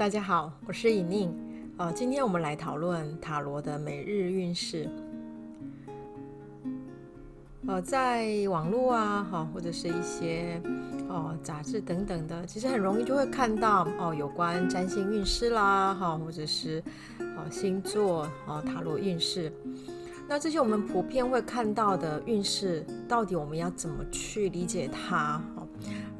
大家好，我是尹宁。呃，今天我们来讨论塔罗的每日运势。呃，在网络啊，哈，或者是一些哦杂志等等的，其实很容易就会看到哦有关占星运势啦，哈，或者是哦星座哦塔罗运势。那这些我们普遍会看到的运势，到底我们要怎么去理解它？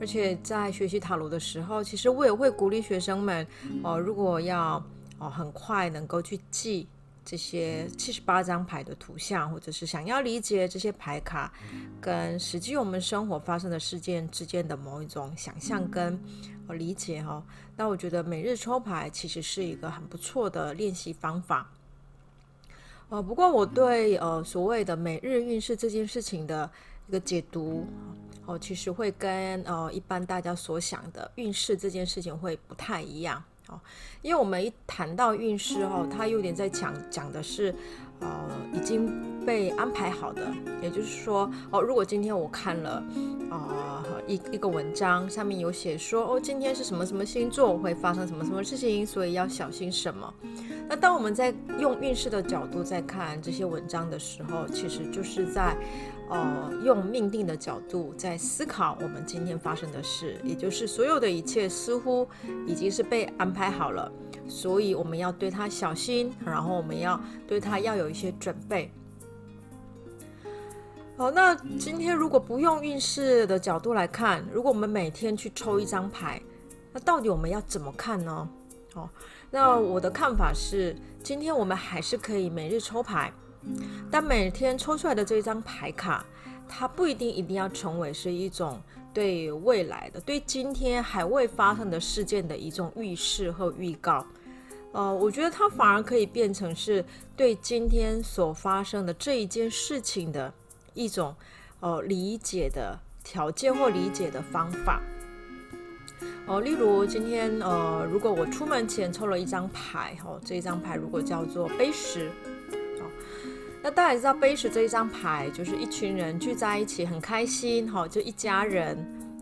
而且在学习塔罗的时候，其实我也会鼓励学生们，哦，如果要哦很快能够去记这些七十八张牌的图像，或者是想要理解这些牌卡跟实际我们生活发生的事件之间的某一种想象跟哦理解哈，那我觉得每日抽牌其实是一个很不错的练习方法。哦，不过我对呃所谓的每日运势这件事情的一个解读。哦，其实会跟呃一般大家所想的运势这件事情会不太一样哦，因为我们一谈到运势哦，它有点在讲讲的是呃已经被安排好的，也就是说哦，如果今天我看了啊、一一个文章，上面有写说哦，今天是什么什么星座会发生什么什么事情，所以要小心什么。那当我们在用运势的角度在看这些文章的时候，其实就是在。呃，用命定的角度在思考我们今天发生的事，也就是所有的一切似乎已经是被安排好了，所以我们要对它小心，然后我们要对它要有一些准备。好，那今天如果不用运势的角度来看，如果我们每天去抽一张牌，那到底我们要怎么看呢？哦，那我的看法是，今天我们还是可以每日抽牌。但每天抽出来的这一张牌卡，它不一定一定要成为是一种对未来的、对今天还未发生的事件的一种预示和预告。呃，我觉得它反而可以变成是对今天所发生的这一件事情的一种呃理解的条件或理解的方法。哦、例如今天呃，如果我出门前抽了一张牌，哦，这一张牌如果叫做杯十。那大家也知道，杯十这一张牌就是一群人聚在一起，很开心，哈，就一家人，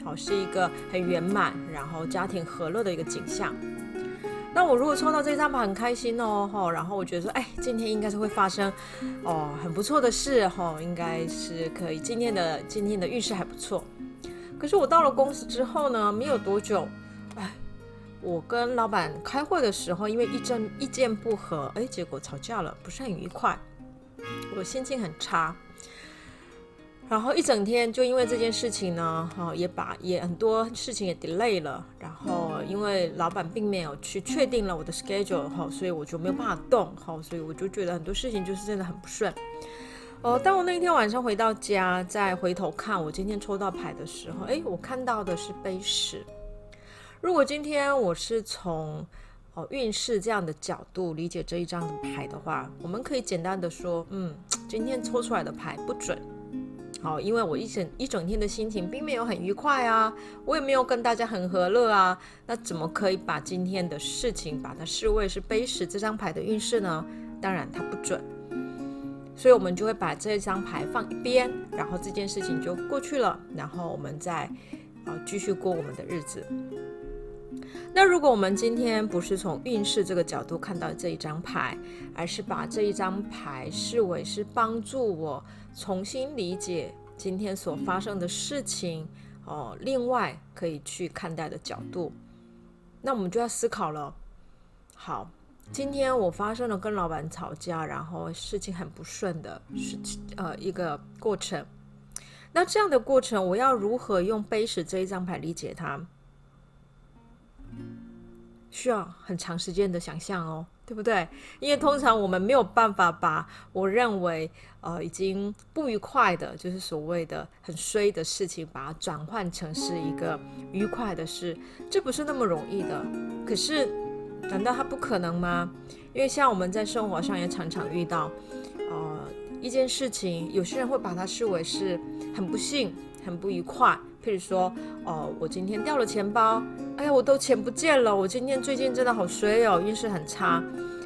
好，是一个很圆满，然后家庭和乐的一个景象。那我如果抽到这张牌，很开心哦，哈，然后我觉得说，哎，今天应该是会发生，哦，很不错的事，哈，应该是可以，今天的今天的运势还不错。可是我到了公司之后呢，没有多久，哎，我跟老板开会的时候，因为意见意见不合，哎，结果吵架了，不是很愉快。我心情很差，然后一整天就因为这件事情呢，哈，也把也很多事情也 delay 了。然后因为老板并没有去确定了我的 schedule 哈，所以我就没有办法动哈，所以我就觉得很多事情就是真的很不顺。哦，当我那一天晚上回到家，再回头看我今天抽到牌的时候，诶，我看到的是杯十。如果今天我是从哦，运势这样的角度理解这一张牌的话，我们可以简单的说，嗯，今天抽出来的牌不准。好，因为我一整一整天的心情并没有很愉快啊，我也没有跟大家很和乐啊，那怎么可以把今天的事情把它视为是杯十这张牌的运势呢？当然它不准，所以我们就会把这一张牌放一边，然后这件事情就过去了，然后我们再啊继续过我们的日子。那如果我们今天不是从运势这个角度看到这一张牌，而是把这一张牌视为是帮助我重新理解今天所发生的事情，哦，另外可以去看待的角度，那我们就要思考了。好，今天我发生了跟老板吵架，然后事情很不顺的事情，呃，一个过程。那这样的过程，我要如何用杯十这一张牌理解它？需要很长时间的想象哦，对不对？因为通常我们没有办法把我认为呃已经不愉快的，就是所谓的很衰的事情，把它转换成是一个愉快的事，这不是那么容易的。可是，难道它不可能吗？因为像我们在生活上也常常遇到，呃，一件事情，有些人会把它视为是很不幸、很不愉快。譬如说，哦，我今天掉了钱包，哎呀，我都钱不见了。我今天最近真的好衰哦，运势很差。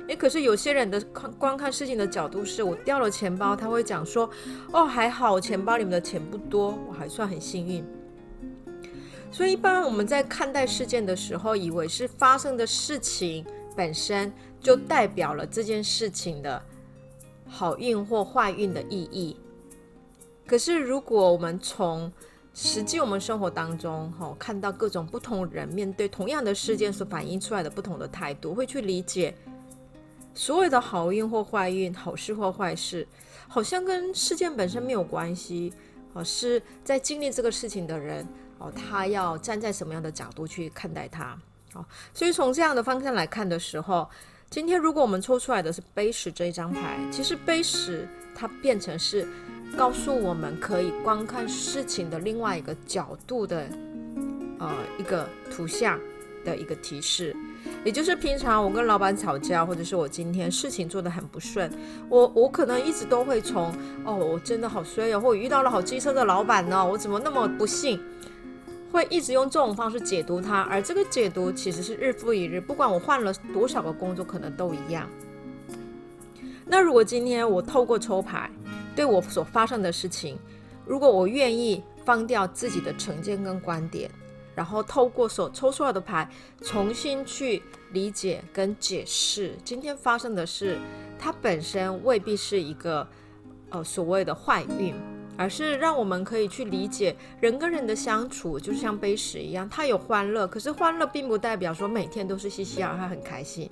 诶，可是有些人的看观看事情的角度是，我掉了钱包，他会讲说，哦，还好，钱包里面的钱不多，我还算很幸运。所以一般我们在看待事件的时候，以为是发生的事情本身就代表了这件事情的好运或坏运的意义。可是如果我们从实际我们生活当中，哈，看到各种不同人面对同样的事件所反映出来的不同的态度，会去理解所有的好运或坏运、好事或坏事，好像跟事件本身没有关系，而是在经历这个事情的人，哦，他要站在什么样的角度去看待它，哦，所以从这样的方向来看的时候，今天如果我们抽出来的是杯石这一张牌，其实杯石它变成是。告诉我们可以观看事情的另外一个角度的，呃，一个图像的一个提示，也就是平常我跟老板吵架，或者是我今天事情做得很不顺，我我可能一直都会从哦，我真的好衰哦，或遇到了好机车的老板呢，我怎么那么不幸，会一直用这种方式解读它，而这个解读其实是日复一日，不管我换了多少个工作，可能都一样。那如果今天我透过抽牌。对我所发生的事情，如果我愿意放掉自己的成见跟观点，然后透过所抽出来的牌，重新去理解跟解释今天发生的事，它本身未必是一个呃所谓的坏运，而是让我们可以去理解人跟人的相处，就像杯十一样，它有欢乐，可是欢乐并不代表说每天都是嘻嘻哈哈很开心。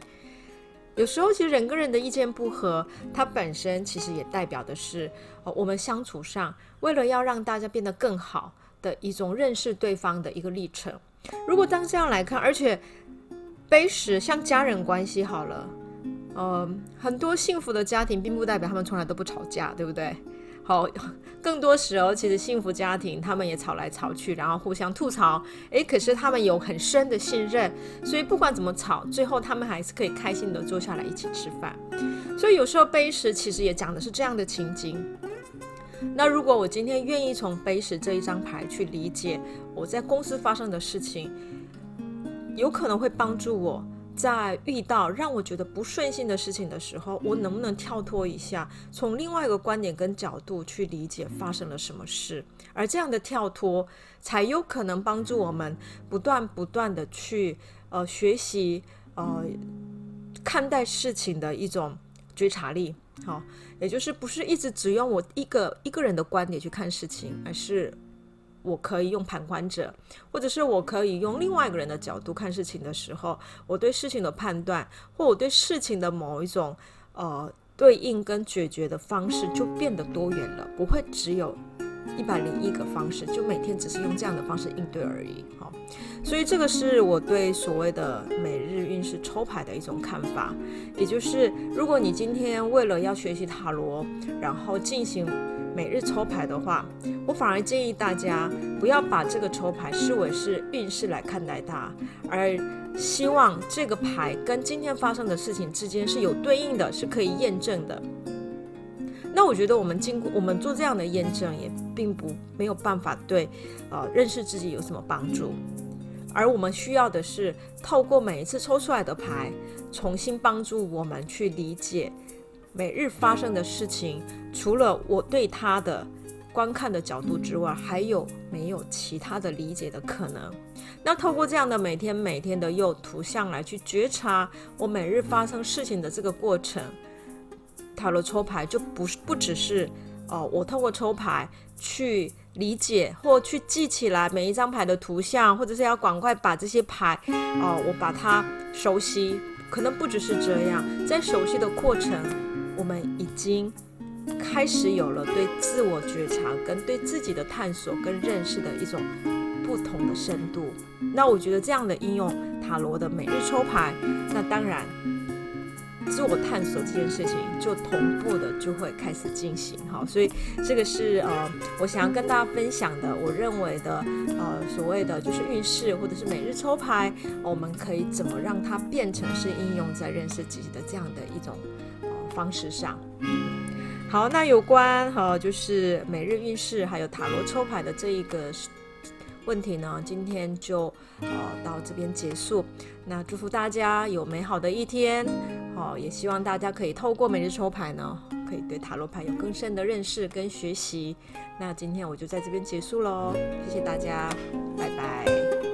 有时候，其实人跟人的意见不合，它本身其实也代表的是，呃，我们相处上为了要让大家变得更好的一种认识对方的一个历程。如果当这样来看，而且杯时像家人关系好了，呃，很多幸福的家庭并不代表他们从来都不吵架，对不对？好，更多时候其实幸福家庭他们也吵来吵去，然后互相吐槽。诶，可是他们有很深的信任，所以不管怎么吵，最后他们还是可以开心的坐下来一起吃饭。所以有时候杯十其实也讲的是这样的情景。那如果我今天愿意从杯十这一张牌去理解我在公司发生的事情，有可能会帮助我。在遇到让我觉得不顺心的事情的时候，我能不能跳脱一下，从另外一个观点跟角度去理解发生了什么事？而这样的跳脱，才有可能帮助我们不断不断的去呃学习呃看待事情的一种觉察力。好，也就是不是一直只用我一个一个人的观点去看事情，而是。我可以用旁观者，或者是我可以用另外一个人的角度看事情的时候，我对事情的判断，或我对事情的某一种呃对应跟解决的方式就变得多元了，不会只有一百零一个方式，就每天只是用这样的方式应对而已。好，所以这个是我对所谓的每日运势抽牌的一种看法，也就是如果你今天为了要学习塔罗，然后进行。每日抽牌的话，我反而建议大家不要把这个抽牌视为是运势来看待它，而希望这个牌跟今天发生的事情之间是有对应的，是可以验证的。那我觉得我们经过我们做这样的验证，也并不没有办法对呃认识自己有什么帮助，而我们需要的是透过每一次抽出来的牌，重新帮助我们去理解。每日发生的事情，除了我对他的观看的角度之外，还有没有其他的理解的可能？那透过这样的每天每天的用图像来去觉察我每日发生事情的这个过程，塔罗抽牌就不是不只是哦，我透过抽牌去理解或去记起来每一张牌的图像，或者是要赶快把这些牌哦，我把它熟悉，可能不只是这样，在熟悉的过程。我们已经开始有了对自我觉察跟对自己的探索跟认识的一种不同的深度。那我觉得这样的应用塔罗的每日抽牌，那当然自我探索这件事情就同步的就会开始进行。好，所以这个是呃我想要跟大家分享的，我认为的呃所谓的就是运势或者是每日抽牌，我们可以怎么让它变成是应用在认识自己的这样的一种。方式上，好，那有关哈，就是每日运势还有塔罗抽牌的这一个问题呢，今天就呃到这边结束。那祝福大家有美好的一天，好，也希望大家可以透过每日抽牌呢，可以对塔罗牌有更深的认识跟学习。那今天我就在这边结束喽，谢谢大家，拜拜。